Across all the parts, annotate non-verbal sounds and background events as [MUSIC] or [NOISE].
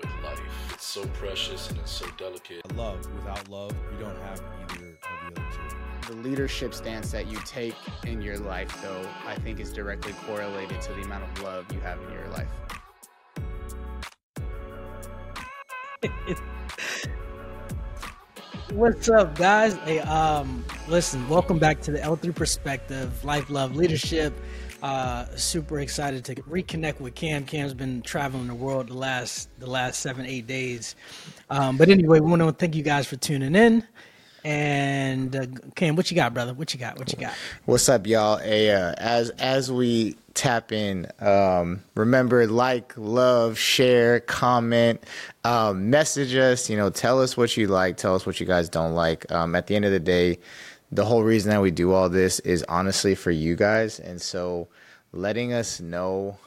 with life. It's so precious and it's so delicate. Love. Without love, you don't have either of the other two. The leadership stance that you take in your life, though, I think is directly correlated to the amount of love you have in your life. [LAUGHS] What's up, guys? Hey, um, listen, welcome back to the L3 Perspective, Life, Love, Leadership. Uh, super excited to reconnect with Cam. Cam's been traveling the world the last the last seven, eight days. Um, but anyway, we want to thank you guys for tuning in. And uh, Cam, what you got, brother? What you got? What you got? What's up, y'all? Hey, uh, as as we tap in, um, remember like, love, share, comment, um, message us. You know, tell us what you like. Tell us what you guys don't like. Um, at the end of the day, the whole reason that we do all this is honestly for you guys, and so letting us know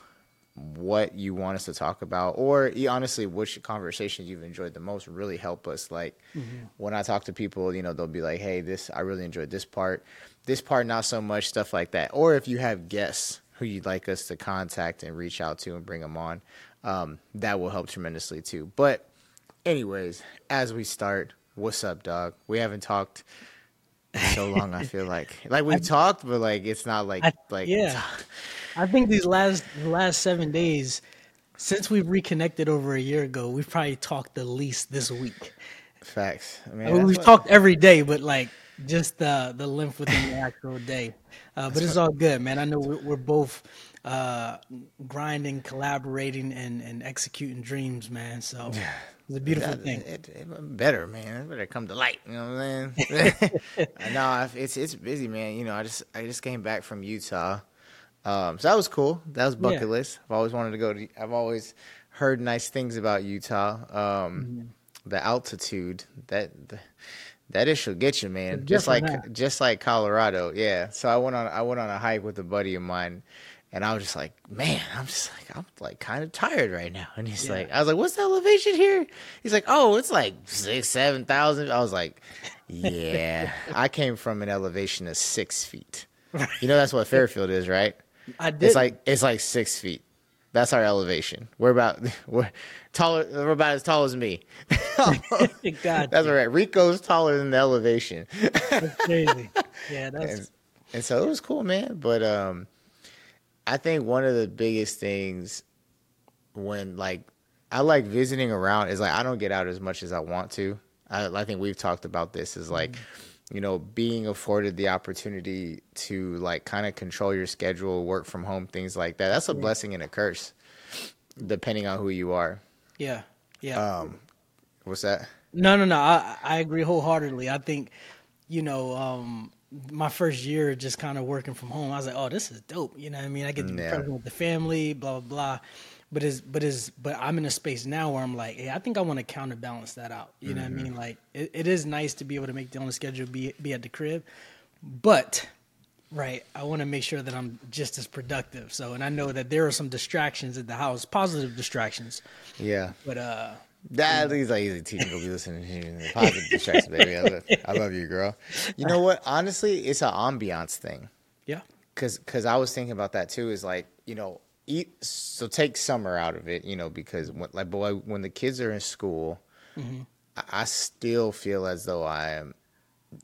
what you want us to talk about or honestly which conversations you've enjoyed the most really help us. Like mm-hmm. when i talk to people you know they'll be like hey this i really enjoyed this part. This part not so much stuff like that. Or if you have guests who you'd like us to contact and reach out to and bring them on um, that will help tremendously too. But anyways as we start what's up dog? We haven't talked so long i feel like like we've [LAUGHS] I, talked but like it's not like I, like yeah I think these last last seven days, since we've reconnected over a year ago, we've probably talked the least this week. Facts. I mean, I mean we've what... talked every day, but like just the the length within the [LAUGHS] actual day. Uh, but it's all good, man. I know we're, we're both uh, grinding, collaborating, and and executing dreams, man. So. It's a beautiful that, thing. It, it, better, man. It better come to light. You know what I'm saying? [LAUGHS] no, it's it's busy, man. You know, I just I just came back from Utah. Um, so that was cool. That was bucket yeah. list. I've always wanted to go to. I've always heard nice things about Utah. Um, mm-hmm. The altitude that that issue get you, man. Just like just like Colorado, yeah. So I went on I went on a hike with a buddy of mine, and I was just like, man, I'm just like I'm like kind of tired right now. And he's yeah. like, I was like, what's the elevation here? He's like, oh, it's like six, seven thousand. I was like, yeah. [LAUGHS] I came from an elevation of six feet. You know that's what Fairfield is, right? I did. It's like it's like six feet. That's our elevation. We're about [LAUGHS] we're taller. We're about as tall as me. [LAUGHS] God, that's right. Rico's taller than the elevation. that's crazy. Yeah, that's. And, and so it was cool, man. But um, I think one of the biggest things when like I like visiting around is like I don't get out as much as I want to. I, I think we've talked about this. Is like. Mm-hmm you know, being afforded the opportunity to like kind of control your schedule, work from home, things like that. That's a yeah. blessing and a curse, depending on who you are. Yeah. Yeah. Um, what's that? No, no, no. I, I agree wholeheartedly. I think, you know, um, my first year just kind of working from home, I was like, oh, this is dope. You know what I mean? I get to be yeah. present with the family, blah, blah, blah but is but is but I'm in a space now where I'm like, hey, I think I want to counterbalance that out. You know mm-hmm. what I mean? Like it, it is nice to be able to make the the schedule, be be at the crib, but right, I want to make sure that I'm just as productive. So, and I know that there are some distractions at the house, positive distractions. Yeah. But uh. That least I usually teach people listening to positive distractions, baby. I love, I love you, girl. You know what? Honestly, it's an ambiance thing. Yeah. Cause, cause I was thinking about that too. Is like, you know, eat so take summer out of it, you know, because when, like boy, when the kids are in school, mm-hmm. I, I still feel as though I am.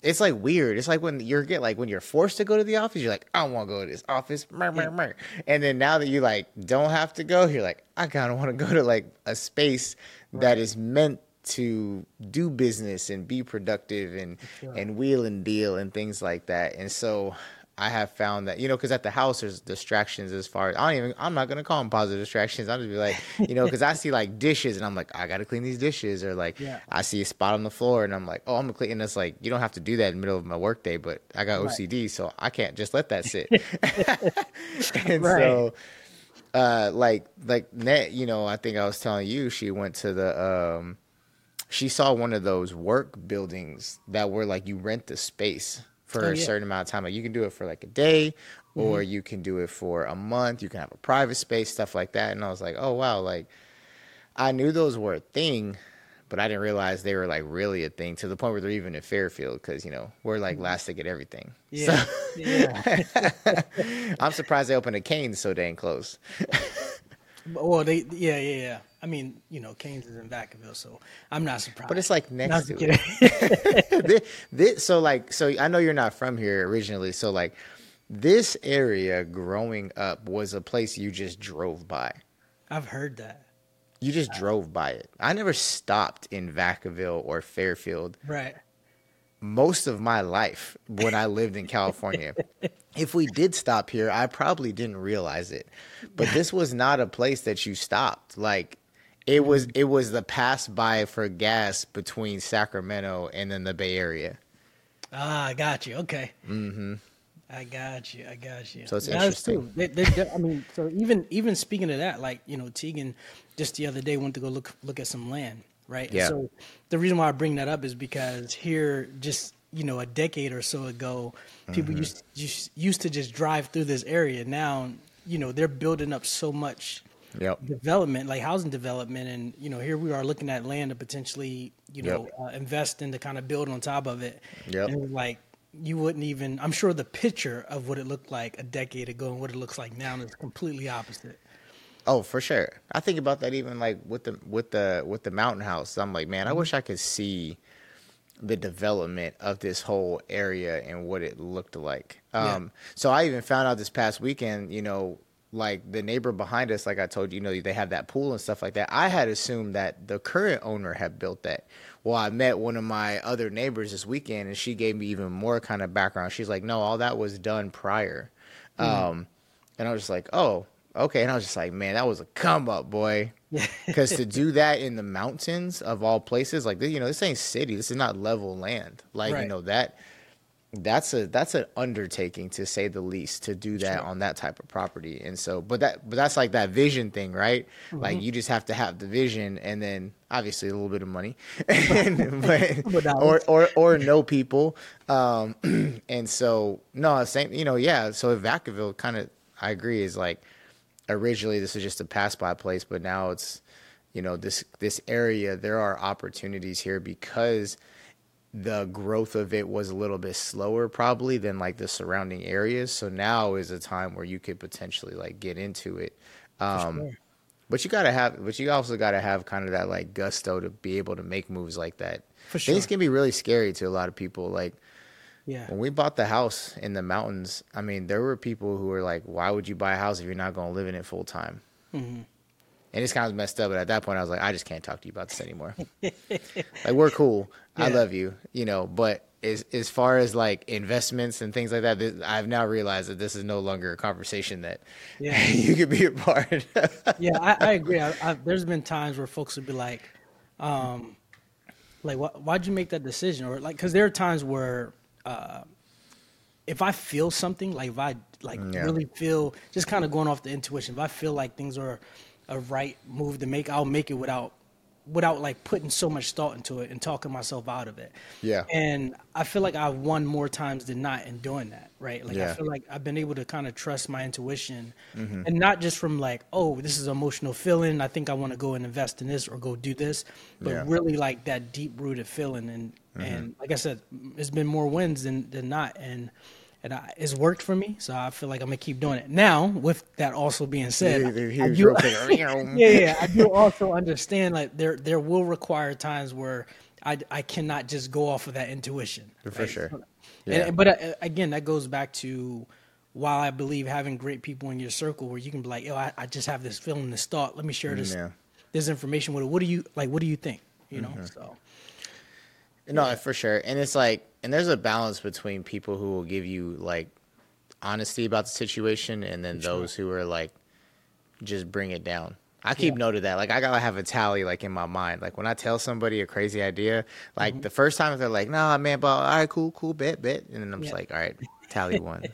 It's like weird. It's like when you're get like when you're forced to go to the office, you're like, I don't want to go to this office, mur, mur, mur. and then now that you like don't have to go, you're like, I kind of want to go to like a space right. that is meant to do business and be productive and sure. and wheel and deal and things like that. And so I have found that you know because at the house there's distractions as far as I don't even I'm not gonna call them positive distractions. I'll just be like you know because I see like dishes and I'm like I gotta clean these dishes or like yeah. I see a spot on the floor and I'm like oh I'm gonna clean and it's like you don't have to do that in the middle of my workday but I got right. OCD so I can't just let that sit. [LAUGHS] and right. so uh like like net you know I think I was telling you she went to the um she saw one of those work buildings that were like you rent the space for oh, a yeah. certain amount of time. Like you can do it for like a day, mm-hmm. or you can do it for a month. You can have a private space, stuff like that. And I was like, oh wow, like I knew those were a thing, but I didn't realize they were like really a thing to the point where they're even in Fairfield because you know we're like last to get everything. Yeah, so, yeah. [LAUGHS] [LAUGHS] I'm surprised they opened a Cane so dang close. well, they yeah yeah yeah. I mean, you know, Canes is in Vacaville, so I'm not surprised. But it's like next to it. [LAUGHS] this, this, so like, so I know you're not from here originally. So like, this area growing up was a place you just drove by. I've heard that. You just drove by it. I never stopped in Vacaville or Fairfield Right. most of my life when I lived in California. [LAUGHS] if we did stop here, I probably didn't realize it. But this was not a place that you stopped. Like it was it was the pass by for gas between Sacramento and then the Bay Area. Ah, I got you. Okay. Mm-hmm. I got you. I got you. So it's interesting. They- they- I mean, so even even speaking of that, like you know, Tegan just the other day went to go look look at some land, right? And Yeah. So the reason why I bring that up is because here, just you know, a decade or so ago, people Mm-hmm. used used used to just drive through this area. Now, you know, they're building up so much Yep. development, like housing development, and you know, here we are looking at land to potentially, you know, Yep. uh, invest in to kind of build on top of it. Yeah, And like you wouldn't even. I'm sure the picture of what it looked like a decade ago and what it looks like now is completely opposite. Oh, for sure. I think about that even like with the with the with the mountain house. I'm like, man, I wish I could see the development of this whole area and what it looked like. Yeah. Um so I even found out this past weekend, you know, like the neighbor behind us, like I told you, you know, they have that pool and stuff like that. I had assumed that the current owner had built that. Well, I met one of my other neighbors this weekend and she gave me even more kind of background. She's like, no, all that was done prior. Um, and I was just like, oh, okay. And I was just like, man, that was a come up, boy. Because to [LAUGHS] do that in the mountains of all places, like you know, this ain't city. This is not level land. Like you know that that's a that's an undertaking to say the least to do that Sure. on that type of property. And so, but that but that's like that vision thing, right? Mm-hmm. Like you just have to have the vision, and then obviously a little bit of money, [LAUGHS] [LAUGHS] and, but, or or or know people. Um, [CLEARS THROAT] and so no, same. You know, yeah. So Vacaville kind of, I agree, is like originally this was just a pass by place, but now it's you know this this area there are opportunities here because the growth of it was a little bit slower probably than like the surrounding areas. So now is a time where you could potentially like get into it. Um, sure. But you gotta have, but you also gotta have kind of that like gusto to be able to make moves like that. For sure. Things can be really scary to a lot of people. Like Yeah. when we bought the house in the mountains, I mean, there were people who were like, "Why would you buy a house if you're not going to live in it full time?" Mm-hmm. And it's kind of messed up. But at that point, I was like, "I just can't talk to you about this anymore." [LAUGHS] like we're cool, I love you, you know. But as as far as like investments and things like that, this, I've now realized that this is no longer a conversation that Yeah. [LAUGHS] you could be a part. yeah, I, I agree. I, I, there's been times where folks would be like, um, like, why, why'd you make that decision? Or like, because there are times where, uh, if I feel something, like if I like Yeah. really feel, just kind of going off the intuition, if I feel like things are a right move to make, I'll make it without, without like putting so much thought into it and talking myself out of it. Yeah. And I feel like I've won more times than not in doing that, right? Like I feel like I've been able to kind of trust my intuition Mm-hmm. and not just from like, oh, this is an emotional feeling. I think I want to go and invest in this or go do this, but Yeah. really like that deep rooted feeling. And, Mm-hmm. and like I said, it's been more wins than, than not. And, and I, it's worked for me. So I feel like I'm gonna keep doing it now with that also being said, Here- I do- [LAUGHS] yeah, yeah. I do also understand like there there will require times where I, I cannot just go off of that intuition. For sure. And- Yeah. but uh, again, that goes back to while I believe having great people in your circle where you can be like, yo, I, I just have this feeling, this thought. Let me share this Yeah. this information with it. What do you like? What do you think? You Mm-hmm. know, so No, for sure. And it's like, and there's a balance between people who will give you like honesty about the situation and then those who are like, just bring it down. I keep Yeah. note of that. Like, I gotta have a tally like in my mind. Like, when I tell somebody a crazy idea, like Mm-hmm. the first time they're like, nah, man, but all right, cool, cool, bet, bet. And then I'm just like, all right, [LAUGHS] tally one.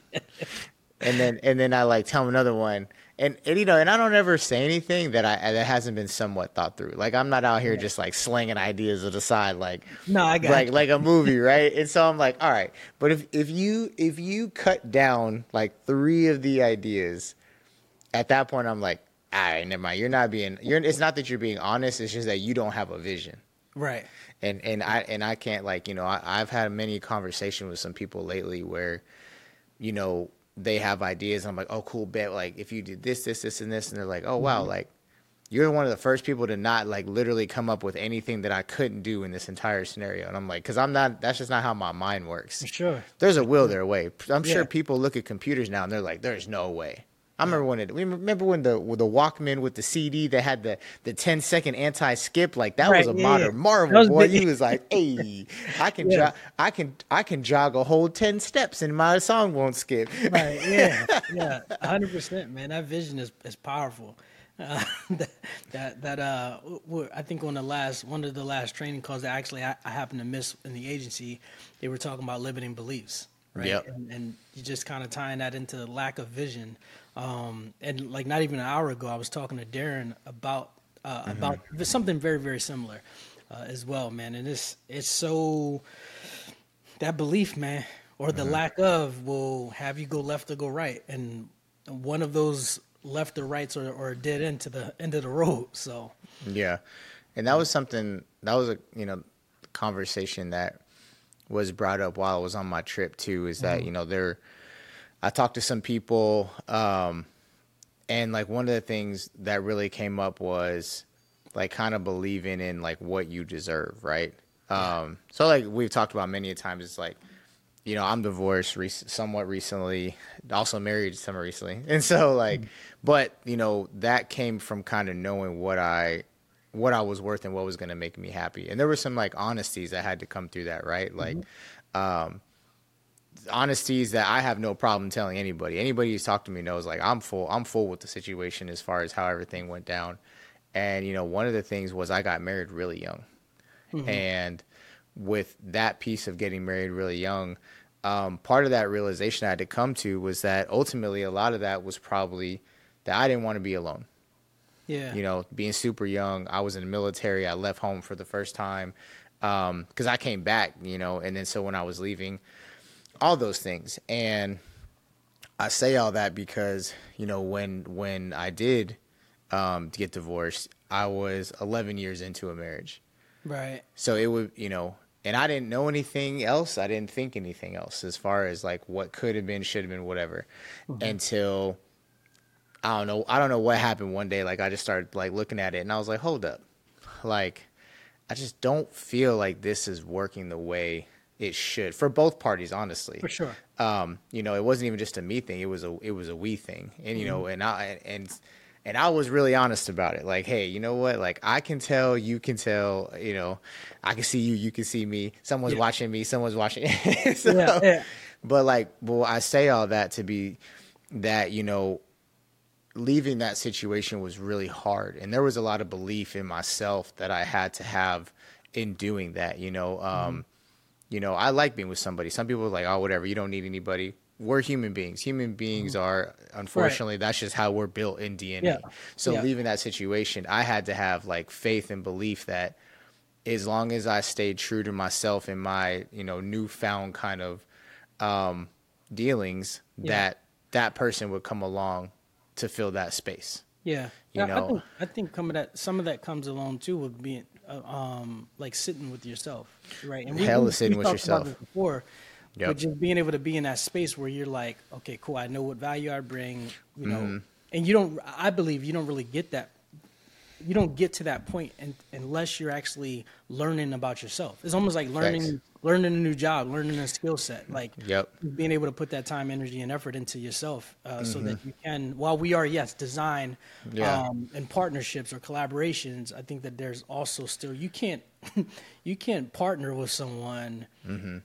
and then, and then I like tell them another one. And, and you know, and I don't ever say anything that I that hasn't been somewhat thought through. Like I'm not out here just like slinging ideas to the side, like no, I got like you. like a movie, [LAUGHS] right? And so I'm like, all right, but if if you if you cut down like three of the ideas, at that point I'm like, all right, never mind. You're not being you're. It's not that you're being honest. It's just that you don't have a vision. right. And and I and I can't like you know I, I've had many conversations with some people lately where, you know, they have ideas. And I'm like, oh, cool, bet. Like if you did this, this, this, and this, and they're like, oh wow, mm-hmm. like you're one of the first people to not like literally come up with anything that I couldn't do in this entire scenario. And I'm like, because I'm not, that's just not how my mind works. Sure. There's a will there way. I'm sure people look at computers now and they're like, there's no way. I remember when it. We remember when the with the Walkman with the CD that had the the 10 second anti skip. Like that Right, was a yeah, modern yeah. marvel, was boy. big. You was like, hey, I can Yeah. jog, I can I can jog a whole ten steps and my song won't skip. Right. Yeah. Yeah. [LAUGHS] hundred percent, man. That vision is is powerful. Uh, [LAUGHS] that that that uh, I think on the last one of the last training calls that actually I, I happened to miss in the agency, they were talking about limiting beliefs, right? Yep. And, and you just kind of tying that into lack of vision. Um, and like not even an hour ago, I was talking to Darren about uh, about something very very similar uh, as well, man. And it's it's so that belief, man, or the lack of will have you go left or go right, and one of those left or rights or, or dead end to the end of the road. So Yeah, and that was something that was a you know conversation that was brought up while I was on my trip too. Is that you know there, I talked to some people, um, and like one of the things that really came up was like kind of believing in like what you deserve, right? Um, so like we've talked about many a times, it's like you know, I'm divorced rec- somewhat recently, also married somewhat recently. [LAUGHS] And so like, but you know, that came from kind of knowing what I, what I was worth and what was going to make me happy. And there were some like honesties that had to come through that, right? Like, um, honesties that I have no problem telling anybody. Anybody who's talked to me knows like I'm full, I'm full with the situation as far as how everything went down. And, you know, one of the things was I got married really young. And with that piece of getting married really young, um, part of that realization I had to come to was that ultimately a lot of that was probably that I didn't want to be alone. Yeah, You know, being super young, I was in the military. I left home for the first time because I came back, you know, and then so when I was leaving, all those things. And I say all that because, you know, when when I did um, get divorced, I was 11 years into a marriage. right, So it would, you know, and I didn't know anything else. I didn't think anything else as far as like what could have been, should have been, whatever. Until I don't know, I don't know what happened one day. Like I just started like looking at it and I was like, hold up. Like I just don't feel like this is working the way it should for both parties, honestly for sure. um, you know, it wasn't even just a me thing; it was a it was a we thing, and you know, and I and and I was really honest about it. Like, hey, you know what? Like, I can tell, you can tell, you know, I can see you, you can see me. Someone's Yeah. watching me, someone's watching. [LAUGHS] so, Yeah, yeah. But like, well, I say all that to be that you know, leaving that situation was really hard, and there was a lot of belief in myself that I had to have in doing that. You know, um, you know, I like being with somebody. Some people are like, oh, whatever, you don't need anybody. We're human beings. Human beings are, unfortunately, that's just how we're built in DNA. Yeah. So Yeah. leaving that situation, I had to have like faith and belief that as long as I stayed true to myself and my, you know, newfound kind of um, dealings, Yeah. that that person would come along to fill that space. Yeah, You I know. think, I think some of that some of that comes along too with being uh, um like sitting with yourself, right? And Hell is sitting with talked about yourself. before, Yep. but just being able to be in that space where you're like, okay, cool, I know what value I bring, you know, Mm-hmm. and you don't. I believe you don't really get that. You don't get to that point un unless you're actually learning about yourself. It's almost like learning Facts. learning a new job, learning a skill set, like Yep. being able to put that time, energy, and effort into yourself, uh, so that Mm-hmm. you can. While we are yes, design Yeah. um, and partnerships or collaborations, I think that there's also still you can't [LAUGHS] you can't partner with someone Mm-hmm.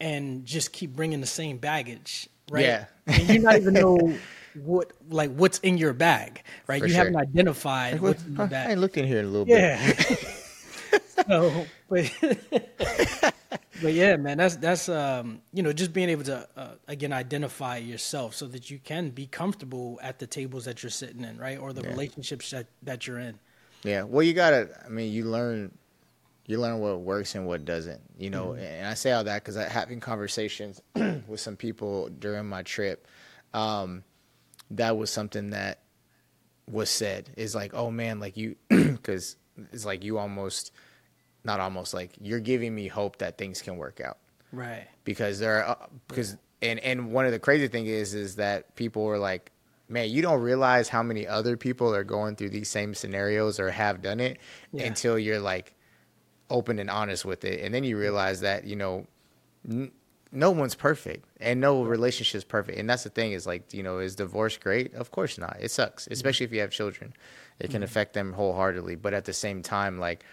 and just keep bringing the same baggage, right? Yeah. and you not even know [LAUGHS] what like what's in your bag, right? For you sure. haven't identified what's in your I bag. ain't looked in here in a little bit. Yeah. [LAUGHS] so, but [LAUGHS] but yeah, man, that's that's um you know just being able to uh, again identify yourself so that you can be comfortable at the tables that you're sitting in, right, or the relationships that that you're in. Yeah. Well, you gotta. I mean, you learn. You learn what works and what doesn't. You know, and I say all that because I having conversations [CLEARS THROAT] with some people during my trip. Um, that was something that was said. Is like, oh man, like you, [CLEARS THROAT] because it's like you almost, not almost like you're giving me hope that things can work out Right. because there are uh, because and and one of the crazy thing is is that people were like man, you don't realize how many other people are going through these same scenarios or have done it Yeah. until you're like open and honest with it. And then you realize that, you know, n- no one's perfect and no relationship's perfect. And that's the thing is like, you know, is divorce great? Of course not. It sucks, especially if you have children. It can affect them wholeheartedly. But at the same time, like,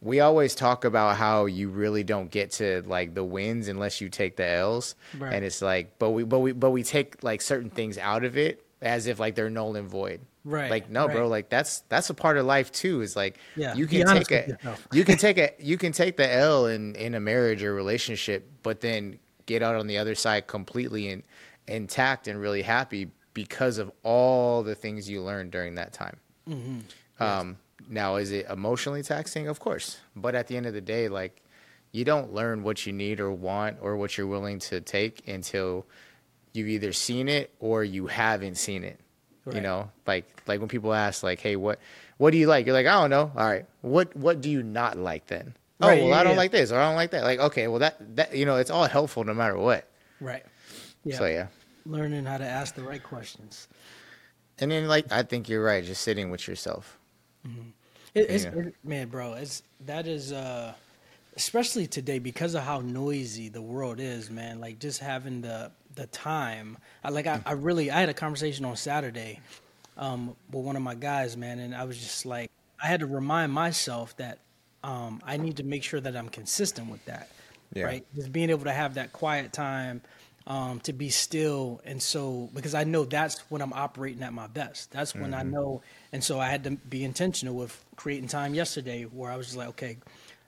we always talk about how you really don't get to like the wins unless you take the L's. Right. And it's like, but we, but we, but we take like certain things out of it as if like they're null and void. Right, Like, no, bro, like that's, that's a part of life too. Is like, Yeah, you can take a, yourself. you can [LAUGHS] take a, you can take the L in, in a marriage or relationship, but then get out on the other side completely in, intact and really happy because of all the things you learned during that time. Um, now, is it emotionally taxing? Of course. But at the end of the day, like, you don't learn what you need or want or what you're willing to take until you've either seen it or you haven't seen it. You know, like like when people ask, like, "Hey, what what do you like?" You're like, "I don't know." All right, what what do you not like then? Oh, Right, well, yeah, I don't yeah. like this or I don't like that. Like, okay, well, that that you know, it's all helpful no matter what. Right. Yeah. So yeah, Learning how to ask the right questions. and then like I think you're right, just sitting with yourself. It, it's it- man, bro. It's that is uh, especially today because of how noisy the world is, man. Like just having the the time. I like I, I really I had a conversation on Saturday um, with one of my guys, man, and I was just like I had to remind myself that um, I need to make sure that I'm consistent with that. Yeah. Right, just being able to have that quiet time. Um, to be still and so because I know that's when I'm operating at my best. That's when I know, and so I had to be intentional with creating time yesterday where I was just like, okay,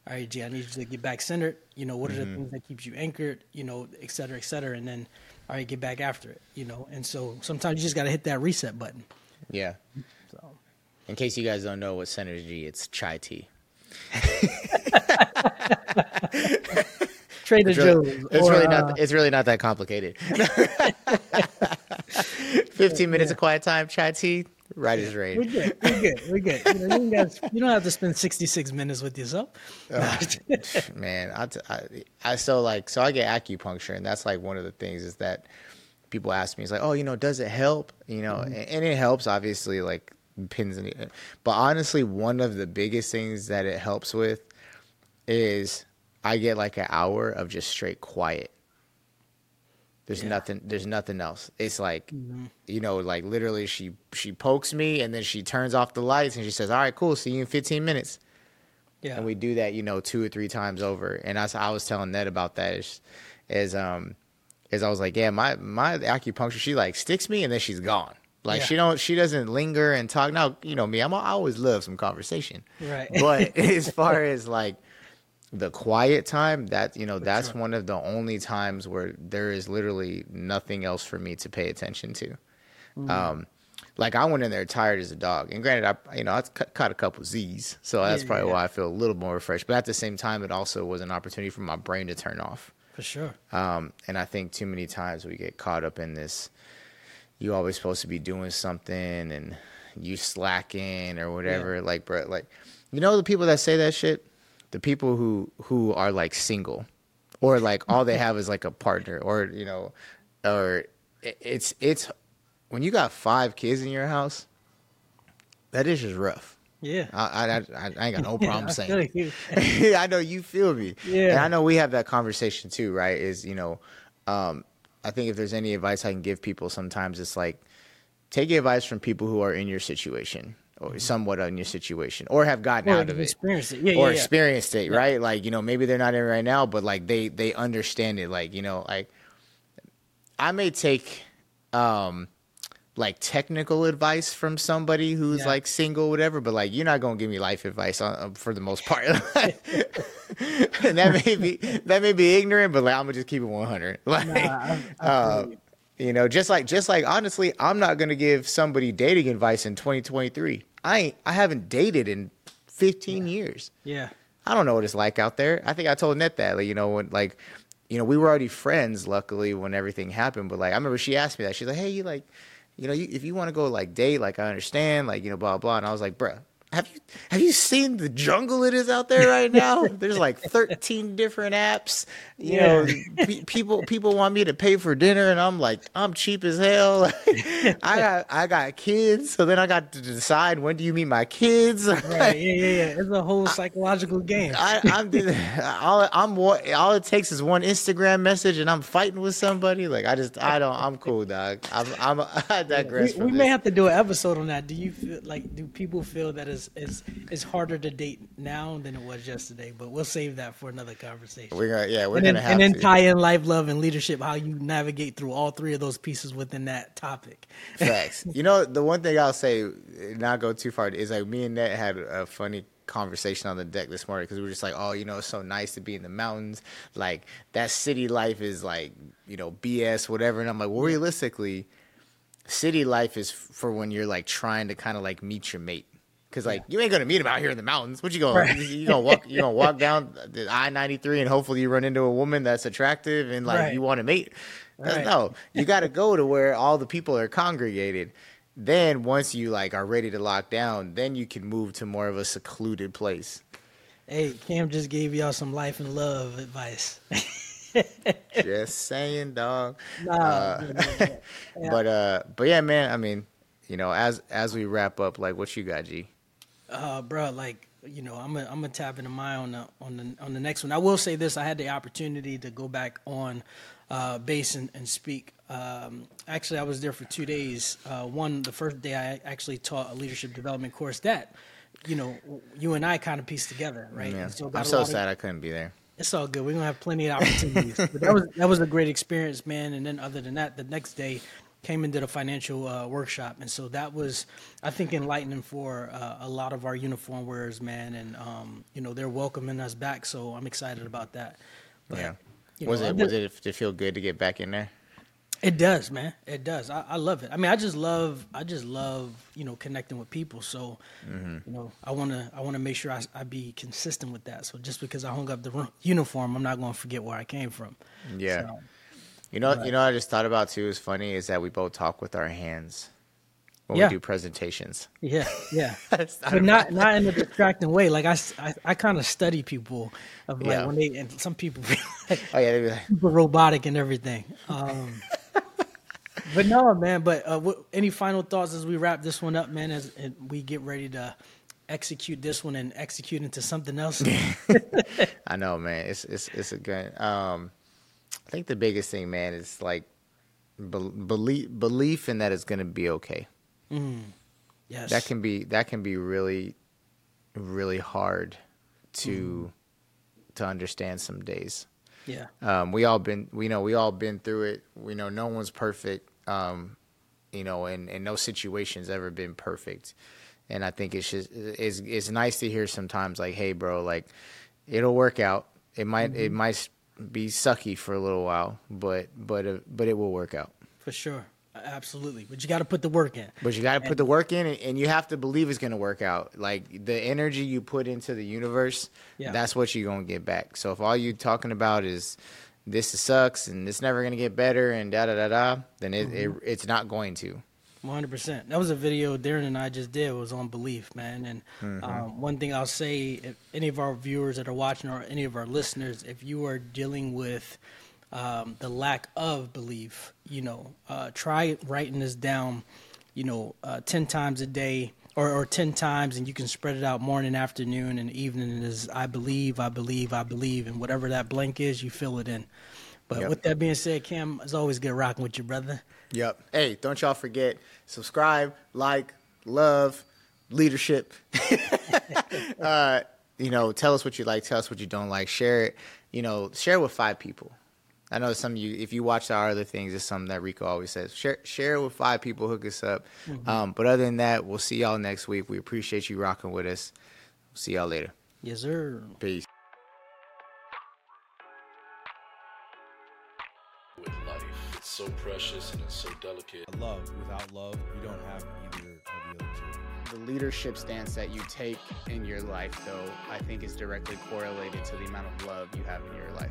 all right, G, I need you to get back centered. You know, what are the things that keeps you anchored? You know, et cetera, et cetera, and then all right, get back after it. You know, and so sometimes you just got to hit that reset button. Yeah. So In case you guys don't know what Synergy, it's chai tea. [LAUGHS] Trader It's really, Joe's. it's or, really uh, not. It's really not that complicated. [LAUGHS] Fifteen minutes of quiet time, chai tea, right as We're rain. good. We're good. We're good. You, know, you, guys, [LAUGHS] you don't have to spend 66 minutes with yourself. Man, I, t- I, I so like so I get acupuncture, and that's like one of the things is that people ask me, it's like, oh, you know, does it help? You know, and, and it helps obviously, like pins in the. But honestly, one of the biggest things that it helps with is I get like an hour of just straight quiet. There's nothing. There's nothing else. It's like, you know, like literally, she she pokes me and then she turns off the lights and she says, "All right, cool. See you in 15 minutes." Yeah. and we do that, you know, two or three times over. And I, I was telling Ned about that is, is um, is I was like, yeah, my my acupuncture, she like sticks me and then she's gone. Like Yeah. she don't, she doesn't linger and talk. Now, you know me, I'm I always love some conversation, Right. [LAUGHS] But [LAUGHS] as far as like the quiet time, that you know, that's sure. one of the only times where there is literally nothing else for me to pay attention to. Mm. Um, like I went in there tired as a dog, and granted, I you know I caught a couple Z's, so that's Yeah, probably yeah. why I feel a little more refreshed. But at the same time, it also was an opportunity for my brain to turn off. For sure. Um, and I think too many times we get caught up in this. You always supposed to be doing something, and you slacking or whatever. Like, bro, like you know the people that say that shit, the people who who are like single, or like all they have is like a partner, or you know, or it- it's it's when you got five kids in your house, that is just rough. Yeah. I I, I, I ain't got no [LAUGHS] problem I saying. it. [LAUGHS] I know you feel me. Yeah. And I know we have that conversation too, right? Is you know, um, I think if there's any advice I can give people, sometimes it's like take advice from people who are in your situation or somewhat in your situation or have gotten Mm-hmm. Or out of it experienced it. Yeah, or yeah, yeah. experienced it, right? Like, you know, maybe they're not in right now, but like they they understand it. Like, you know, like I may take um like technical advice from somebody who's Yeah. like single, whatever, but like you're not gonna give me life advice on, uh, for the most part. [LAUGHS] and that may be that may be ignorant, but like I'm gonna just keep it 100. [LAUGHS] Like, Nah, uh, you. know, just like just like honestly, I'm not gonna give somebody dating advice in 2023. I ain't I haven't dated in 15 years. Yeah. I don't know what it's like out there. I think I told Net that, like, you know, when like, you know, we were already friends, luckily, when everything happened. But like, I remember she asked me that. She's like, "Hey, you like, you know, you, if you want to go like date, like, I understand, like, you know, blah blah." And I was like, "Bruh, have you have you seen the jungle it is out there right [LAUGHS] now? There's like 13 different apps. You Yeah. know, pe- people people want me to pay for dinner, and I'm like, I'm cheap as hell. [LAUGHS] I [LAUGHS] got I got kids, so then I got to decide when do you meet my kids. Right, yeah, yeah, yeah. It's a whole psychological game. I, I'm all I'm all it takes is one Instagram message, and I'm fighting with somebody. Like I just I don't I'm cool, dog. I'm I'm I digress. we, we may have to do an episode on that. Do you feel like do people feel that it's it's, it's harder to date now than it was yesterday? But we'll save that for another conversation. We're gonna yeah we're and then, gonna have and then to. tie in life, love, and leadership. How you navigate through all three of those pieces within that topic. Facts. [LAUGHS] You know, the one thing I'll say, not go too far, is like me and Ned had a funny conversation on the deck this morning because we were just like, oh, you know, it's so nice to be in the mountains. Like that city life is like, you know, BS, whatever. And I'm like, well, realistically, city life is for when you're like trying to kind of like meet your mate. Cause like you ain't gonna meet him out here in the mountains. What you gonna Right. you gonna walk you gonna walk [LAUGHS] down the I ninety three and hopefully you run into a woman that's attractive and like Right. you want to mate. Right. No, you got to go to where all the people are congregated. Then once you like are ready to lock down, then you can move to more of a secluded place. Hey, Cam just gave y'all some life and love advice. [LAUGHS] Just saying, dog. Nah, Uh, yeah, yeah, yeah. But uh, but yeah, man. I mean, you know, as as we wrap up, like, what you got, G? Uh, bro, like you know, I'm gonna I'm gonna tap into my on the on the on the next one. I will say this: I had the opportunity to go back on uh, base and, and speak. Um, actually, I was there for two days. Uh, one, the first day, I actually taught a leadership development course that you know you and I kind of pieced together, right? Yeah. Got I'm so lot of- sad I couldn't be there. it's all good. We're gonna have plenty of opportunities. but that was that was a great experience, man. And then other than that, the next day came and did a financial uh, workshop, and so that was, I think, enlightening for uh, a lot of our uniform wearers, man. And um, you know, they're welcoming us back, so I'm excited about that. But, Yeah. Was know, it was it to feel good to get back in there? It does, man. It does. I, I love it. I mean, I just love, I just love, you know, connecting with people. So, Mm-hmm. you know, I want to, I want to make sure I, I be consistent with that. So just because I hung up the uniform, I'm not going to forget where I came from. Yeah. So, You know, Right. you know, what I just thought about too is funny is that we both talk with our hands when Yeah. we do presentations. yeah, yeah. [LAUGHS] That's but not not in a distracting way. Like I, I kind of study people of like Yeah. when they and some people [LAUGHS] like Oh yeah, they'd be like, super robotic and everything. Um, [LAUGHS] but no, man. But uh, what, any final thoughts as we wrap this one up, man? As and we get ready to execute this one and execute into something else. I know, man. It's it's it's a good. Um, I think the biggest thing, man, is like bel belief belief in that it's gonna be okay. yes, That can be that can be really, really hard to Mm-hmm. to understand some days. yeah, Um, we all been we know we all been through it. We know no one's perfect. Um, you know, and, and no situation's ever been perfect. And I think it's just it's it's nice to hear sometimes like, hey, bro, like it'll work out. It might Mm-hmm. it might be sucky for a little while, but but uh, but it will work out. for sure, absolutely. But you got to put the work in. But you got to put the work in, and- and you have to believe it's going to work out. Like the energy you put into the universe, Yeah. that's what you're going to get back. So if all you're talking about is this sucks and it's never going to get better and da da da da, then it, it it's not going to. One hundred percent. That was a video Darren and I just did. Was on belief, man. And Mm-hmm. um, one thing I'll say, if any of our viewers that are watching or any of our listeners, if you are dealing with um, the lack of belief, you know, uh, try writing this down. You know, uh, ten times a day. Or, or 10 times and you can spread it out morning afternoon and evening is i believe i believe i believe and whatever that blank is you fill it in but Yep. with that being said cam it's always good rocking with you brother Yep. Hey, don't y'all forget subscribe, like, love, leadership. [LAUGHS] uh, you know, tell us what you like, tell us what you don't like, share it. You know, share it with five people. I know some of you, if you watch our other things, it's something that Rico always says. Share, share it with five people, hook us up. Um, but other than that, we'll see y'all next week. We appreciate you rocking with us. See y'all later. yes sir Peace. with life. It's so precious and it's so delicate. Love. Without love, you don't have either of the other two. The leadership stance that you take in your life, though, I think is directly correlated to the amount of love you have in your life.